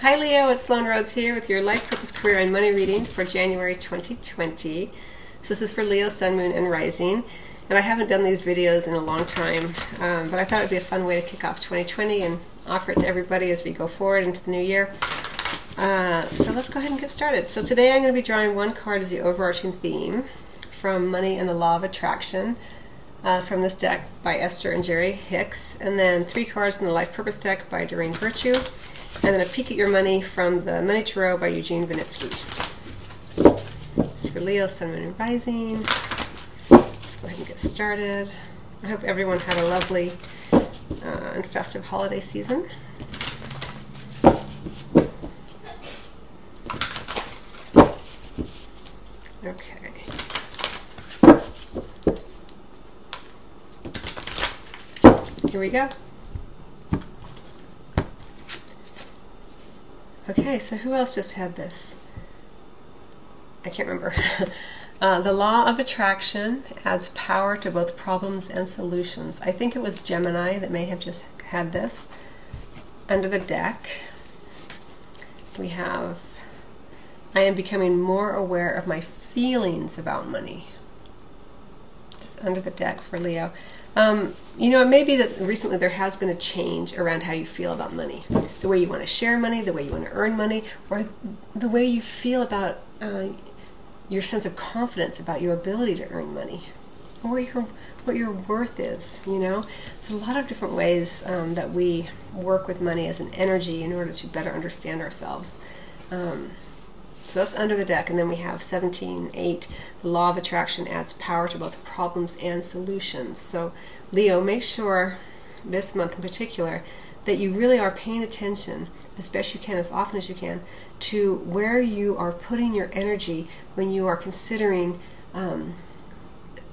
Hi Leo, it's Sloan Rhodes here with your Life Purpose Career and Money reading for January 2020. So this is for Leo, Sun, Moon, and Rising. And I haven't done these videos in a long time, um, but I thought it would be a fun way to kick off 2020 and offer it to everybody as we go forward into the new year. Uh, so let's go ahead and get started. So today I'm going to be drawing one card as the overarching theme from Money and the Law of Attraction uh, from this deck by Esther and Jerry Hicks, and then three cards in the Life Purpose deck by Doreen Virtue, and then a peek at your money from the Money Tarot by Eugene Vinitsky. It's for Leo, Sun, Moon, and Rising. Let's go ahead and get started. I hope everyone had a lovely uh, and festive holiday season. Okay. Here we go. Okay, so who else just had this? I can't remember. uh, the law of attraction adds power to both problems and solutions. I think it was Gemini that may have just had this. Under the deck, we have I am becoming more aware of my feelings about money. Just under the deck for Leo. Um, you know, it may be that recently there has been a change around how you feel about money. The way you want to share money, the way you want to earn money, or the way you feel about uh, your sense of confidence about your ability to earn money, or your, what your worth is, you know? There's a lot of different ways um, that we work with money as an energy in order to better understand ourselves. Um, so that's under the deck. And then we have 17.8. The law of attraction adds power to both problems and solutions. So, Leo, make sure this month in particular that you really are paying attention as best you can, as often as you can, to where you are putting your energy when you are considering um,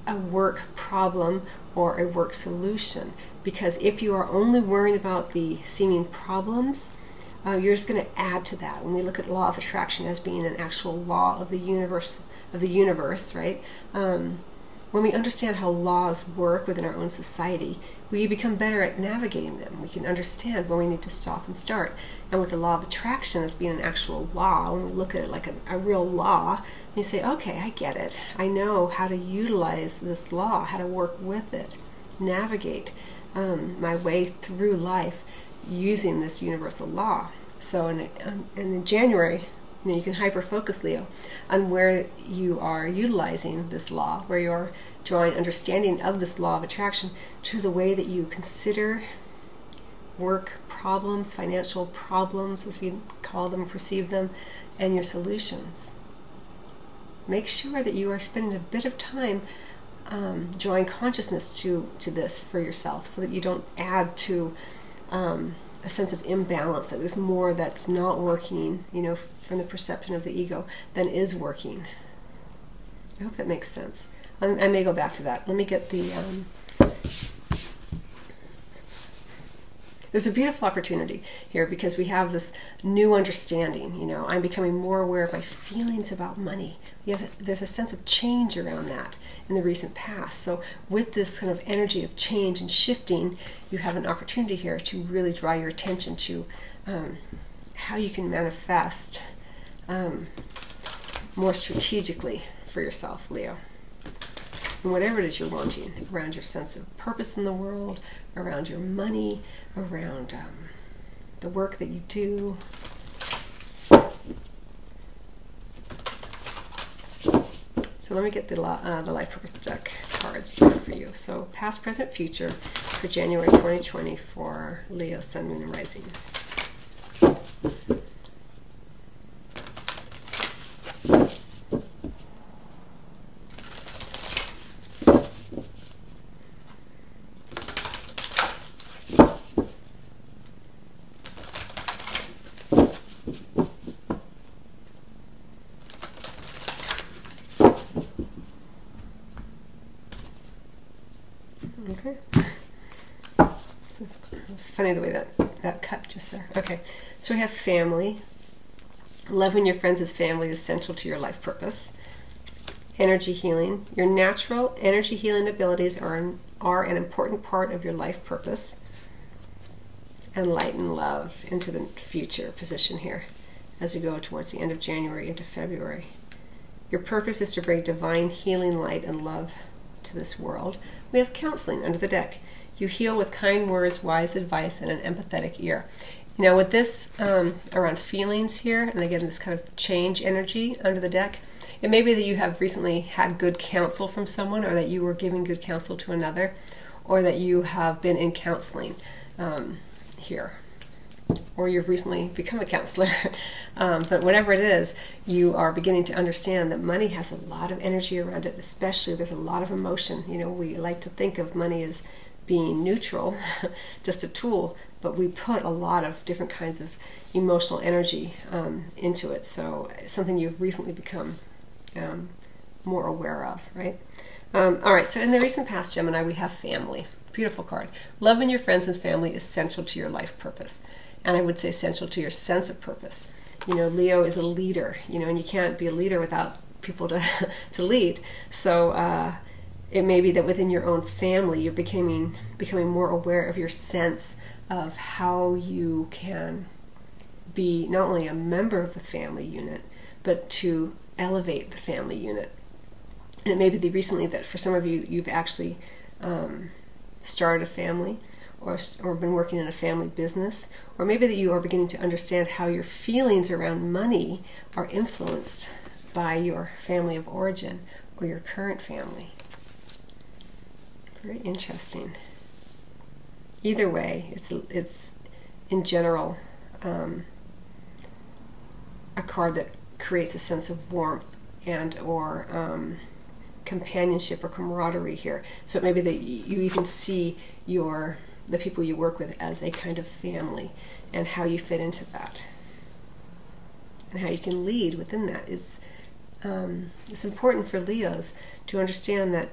a work problem or a work solution. Because if you are only worrying about the seeming problems, uh, you're just going to add to that. When we look at law of attraction as being an actual law of the universe, of the universe, right? Um, when we understand how laws work within our own society, we become better at navigating them. We can understand when we need to stop and start. And with the law of attraction as being an actual law, when we look at it like a, a real law, you say, okay, I get it. I know how to utilize this law, how to work with it, navigate um, my way through life using this universal law. So in, um, in January, you, know, you can hyper focus, Leo, on where you are utilizing this law, where you're drawing understanding of this law of attraction to the way that you consider work problems, financial problems, as we call them, perceive them, and your solutions. Make sure that you are spending a bit of time um, drawing consciousness to, to this for yourself so that you don't add to um, a sense of imbalance, that there's more that's not working, you know, from the perception of the ego than is working. I hope that makes sense. I, I may go back to that. Let me get the. Um, there's a beautiful opportunity here because we have this new understanding. You know, I'm becoming more aware of my feelings about money. We have there's a sense of change around that in the recent past. So with this kind of energy of change and shifting, you have an opportunity here to really draw your attention to um, how you can manifest um, more strategically for yourself, Leo whatever it is you're wanting around your sense of purpose in the world, around your money, around um, the work that you do. So let me get the, uh, the Life Purpose deck cards for you. So past, present, future for January 2020 for Leo, Sun, Moon, and Rising. Okay. So, it's funny the way that that cut just there. Okay. So we have family. Loving your friends as family is central to your life purpose. Energy healing. Your natural energy healing abilities are an, are an important part of your life purpose. and light and love into the future position here as we go towards the end of January into February. Your purpose is to bring divine healing light and love to this world. We have counseling under the deck. You heal with kind words, wise advice, and an empathetic ear. You know, with this um, around feelings here, and again, this kind of change energy under the deck, it may be that you have recently had good counsel from someone, or that you were giving good counsel to another, or that you have been in counseling um, here, or you've recently become a counselor. um, but whatever it is, you are beginning to understand that money has a lot of energy around it, especially there's a lot of emotion. You know, we like to think of money as being neutral, just a tool, but we put a lot of different kinds of emotional energy um, into it. So something you've recently become um, more aware of, right? Um, all right, so in the recent past, Gemini, we have family. Beautiful card. Loving your friends and family is central to your life purpose. And I would say essential to your sense of purpose. You know, Leo is a leader, you know, and you can't be a leader without people to, to lead. So uh, it may be that within your own family, you're becoming, becoming more aware of your sense of how you can be not only a member of the family unit, but to elevate the family unit. And it may be recently that for some of you, you've actually um, started a family or, or been working in a family business, or maybe that you are beginning to understand how your feelings around money are influenced by your family of origin or your current family. Very interesting either way, it's it's in general um, a card that creates a sense of warmth and or um, companionship or camaraderie here. So it may be that you even see your the people you work with as a kind of family and how you fit into that and how you can lead within that is um, it's important for Leos to understand that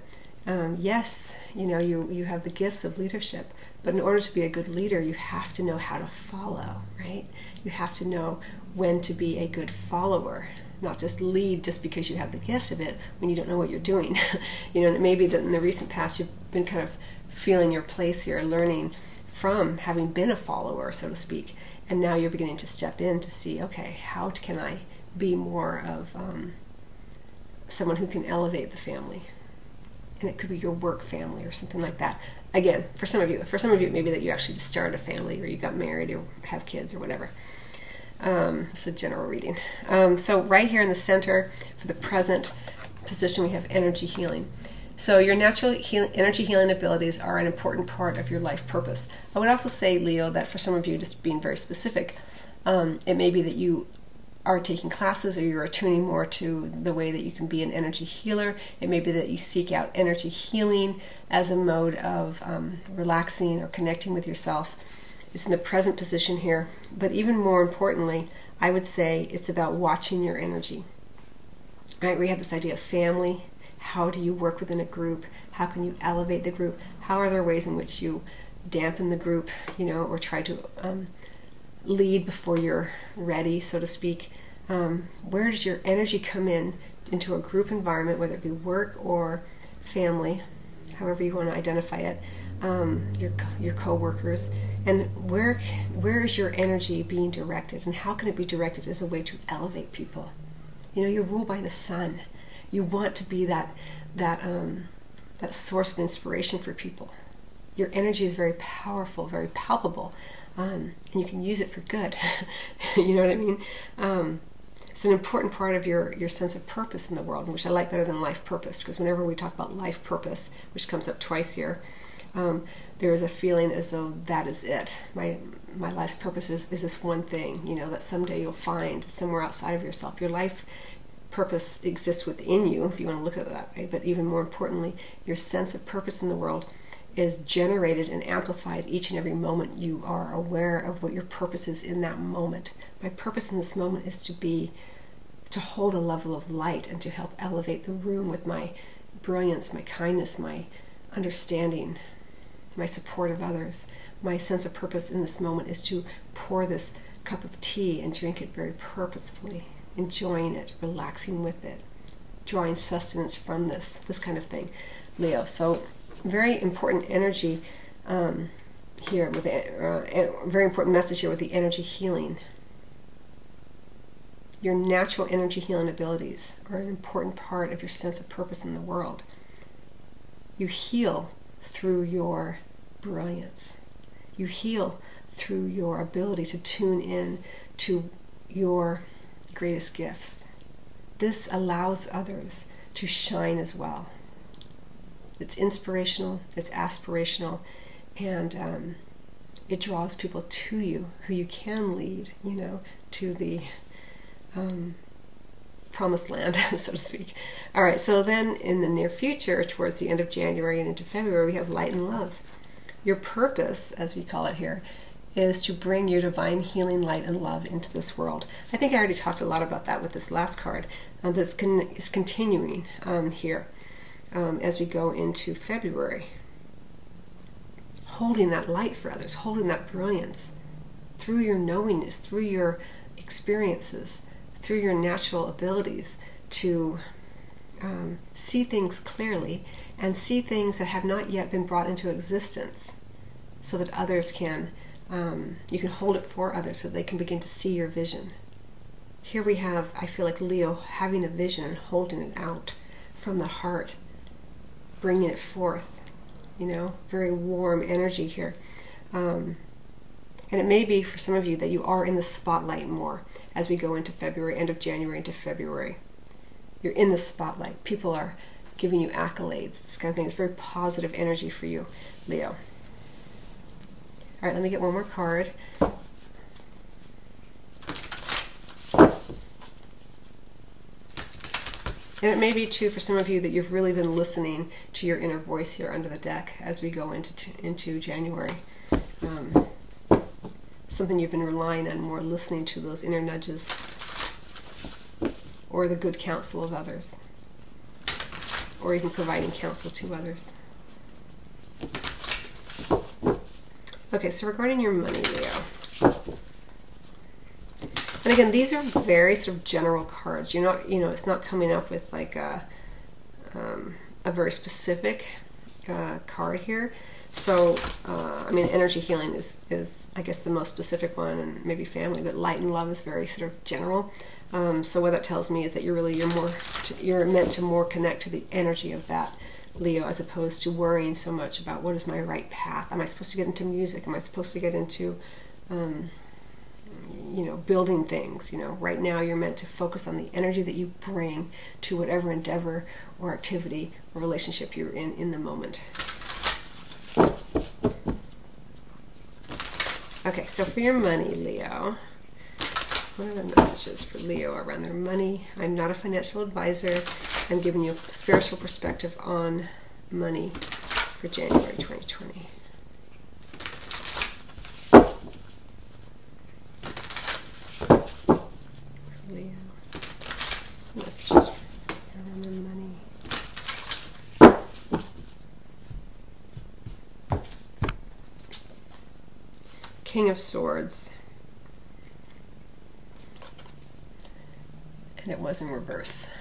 um, yes, you know you you have the gifts of leadership, but in order to be a good leader, you have to know how to follow, right? You have to know when to be a good follower, not just lead just because you have the gift of it when you don't know what you're doing. you know, maybe that in the recent past you've been kind of feeling your place here, learning from having been a follower, so to speak, and now you're beginning to step in to see, okay, how can I be more of um, someone who can elevate the family? And it could be your work family or something like that again, for some of you, for some of you, maybe that you actually just started a family or you got married or have kids or whatever. Um, it's a general reading. Um, so right here in the center, for the present position, we have energy healing. So your natural heal- energy healing abilities are an important part of your life purpose. I would also say, Leo, that for some of you, just being very specific, um, it may be that you are taking classes or you're attuning more to the way that you can be an energy healer. It may be that you seek out energy healing as a mode of um, relaxing or connecting with yourself. It's in the present position here. But even more importantly, I would say it's about watching your energy. Right? We have this idea of family. How do you work within a group? How can you elevate the group? How are there ways in which you dampen the group, you know, or try to um, lead before you're ready, so to speak. Um, where does your energy come in into a group environment, whether it be work or family, however you want to identify it, um, your your coworkers, and where where is your energy being directed, and how can it be directed as a way to elevate people? You know, you're ruled by the sun. You want to be that that um, that source of inspiration for people. Your energy is very powerful, very palpable um, and you can use it for good. you know what I mean? Um, it's an important part of your, your sense of purpose in the world, which I like better than life purpose, because whenever we talk about life purpose, which comes up twice here, um, there is a feeling as though that is it. My my life's purpose is, is this one thing, you know, that someday you'll find somewhere outside of yourself. Your life purpose exists within you, if you want to look at it that way, but even more importantly, your sense of purpose in the world is generated and amplified each and every moment you are aware of what your purpose is in that moment. My purpose in this moment is to be, to hold a level of light and to help elevate the room with my brilliance, my kindness, my understanding, my support of others. My sense of purpose in this moment is to pour this cup of tea and drink it very purposefully, enjoying it, relaxing with it, drawing sustenance from this, this kind of thing. Leo. So very important energy um, here with a uh, very important message here with the energy healing. Your natural energy healing abilities are an important part of your sense of purpose in the world. You heal through your brilliance. You heal through your ability to tune in to your greatest gifts. This allows others to shine as well. It's inspirational, it's aspirational, and um, it draws people to you who you can lead, you know, to the um, promised land, so to speak. All right, so then in the near future, towards the end of January and into February, we have light and love. Your purpose, as we call it here, is to bring your divine healing light and love into this world. I think I already talked a lot about that with this last card, uh, but it's, con- it's continuing um, here um, as we go into February. Holding that light for others, holding that brilliance through your knowingness, through your experiences, through your natural abilities to um, see things clearly and see things that have not yet been brought into existence so that others can, um, you can hold it for others so they can begin to see your vision. Here we have, I feel like Leo having a vision and holding it out from the heart, bringing it forth. You know, very warm energy here. Um, and it may be for some of you that you are in the spotlight more as we go into February, end of January into February. You're in the spotlight. People are giving you accolades, this kind of thing. It's very positive energy for you, Leo. All right, let me get one more card. And it may be too for some of you that you've really been listening to your inner voice here under the deck as we go into into January. Um, something you've been relying on more, listening to those inner nudges or the good counsel of others, or even providing counsel to others. Okay, so regarding your money, Leo. And again, these are very sort of general cards. You're not, you know, it's not coming up with like a, um, a very specific uh, card here. So, uh, I mean, energy healing is, is, I guess, the most specific one, and maybe family. But light and love is very sort of general. Um, so what that tells me is that you're really you're more to, you're meant to more connect to the energy of that Leo, as opposed to worrying so much about what is my right path. Am I supposed to get into music? Am I supposed to get into um, you know, building things. You know, right now you're meant to focus on the energy that you bring to whatever endeavor or activity or relationship you're in in the moment. Okay, so for your money, Leo, what are the messages for Leo around their money? I'm not a financial advisor. I'm giving you a spiritual perspective on money for January 2020. Leo, some messages around their money. King of Swords. And it was in reverse.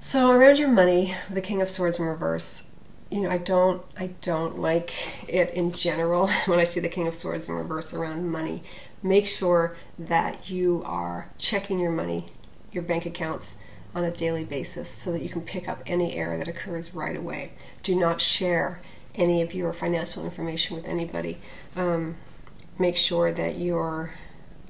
So around your money, the King of Swords in reverse, you know, I don't I don't like it in general when I see the King of Swords in reverse around money. Make sure that you are checking your money, your bank accounts on a daily basis so that you can pick up any error that occurs right away. Do not share any of your financial information with anybody. Um, make sure that your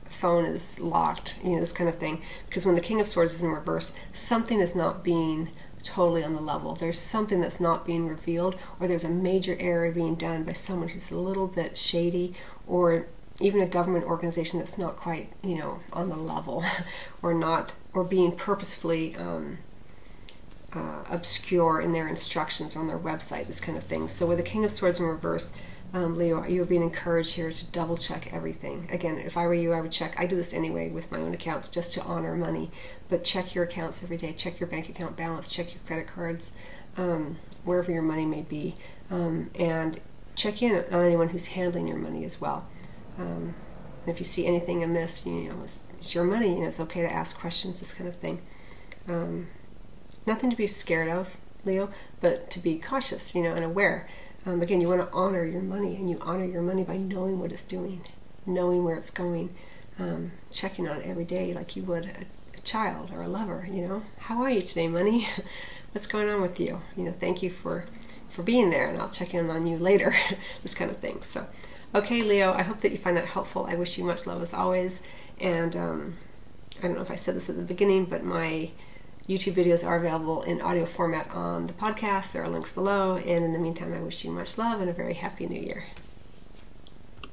phone is locked, you know, this kind of thing. Because when the King of Swords is in reverse, something is not being totally on the level. There's something that's not being revealed, or there's a major error being done by someone who's a little bit shady, or even a government organization that's not quite, you know, on the level, or not, or being purposefully um, uh, obscure in their instructions or on their website, this kind of thing. So with the King of Swords in reverse, um, Leo, you're being encouraged here to double check everything. Again, if I were you, I would check. I do this anyway with my own accounts just to honor money, but check your accounts every day. Check your bank account balance. Check your credit cards, um, wherever your money may be, um, and check in on anyone who's handling your money as well. Um, if you see anything amiss, you know it's, it's, your money. Know it's okay to ask questions. This kind of thing. Nothing to be scared of, Leo, but to be cautious. You know and aware Um, again, you want to honor your money, and you honor your money by knowing what it's doing, knowing where it's going, um, checking on it every day like you would a, a child or a lover. You know, how are you today, money? What's going on with you? You know, thank you for for being there, and I'll check in on you later. this kind of thing. So, okay, Leo, I hope that you find that helpful. I wish you much love as always, and um, I don't know if I said this at the beginning, but my YouTube videos are available in audio format on the podcast. There are links below. And in the meantime, I wish you much love and a very happy new year.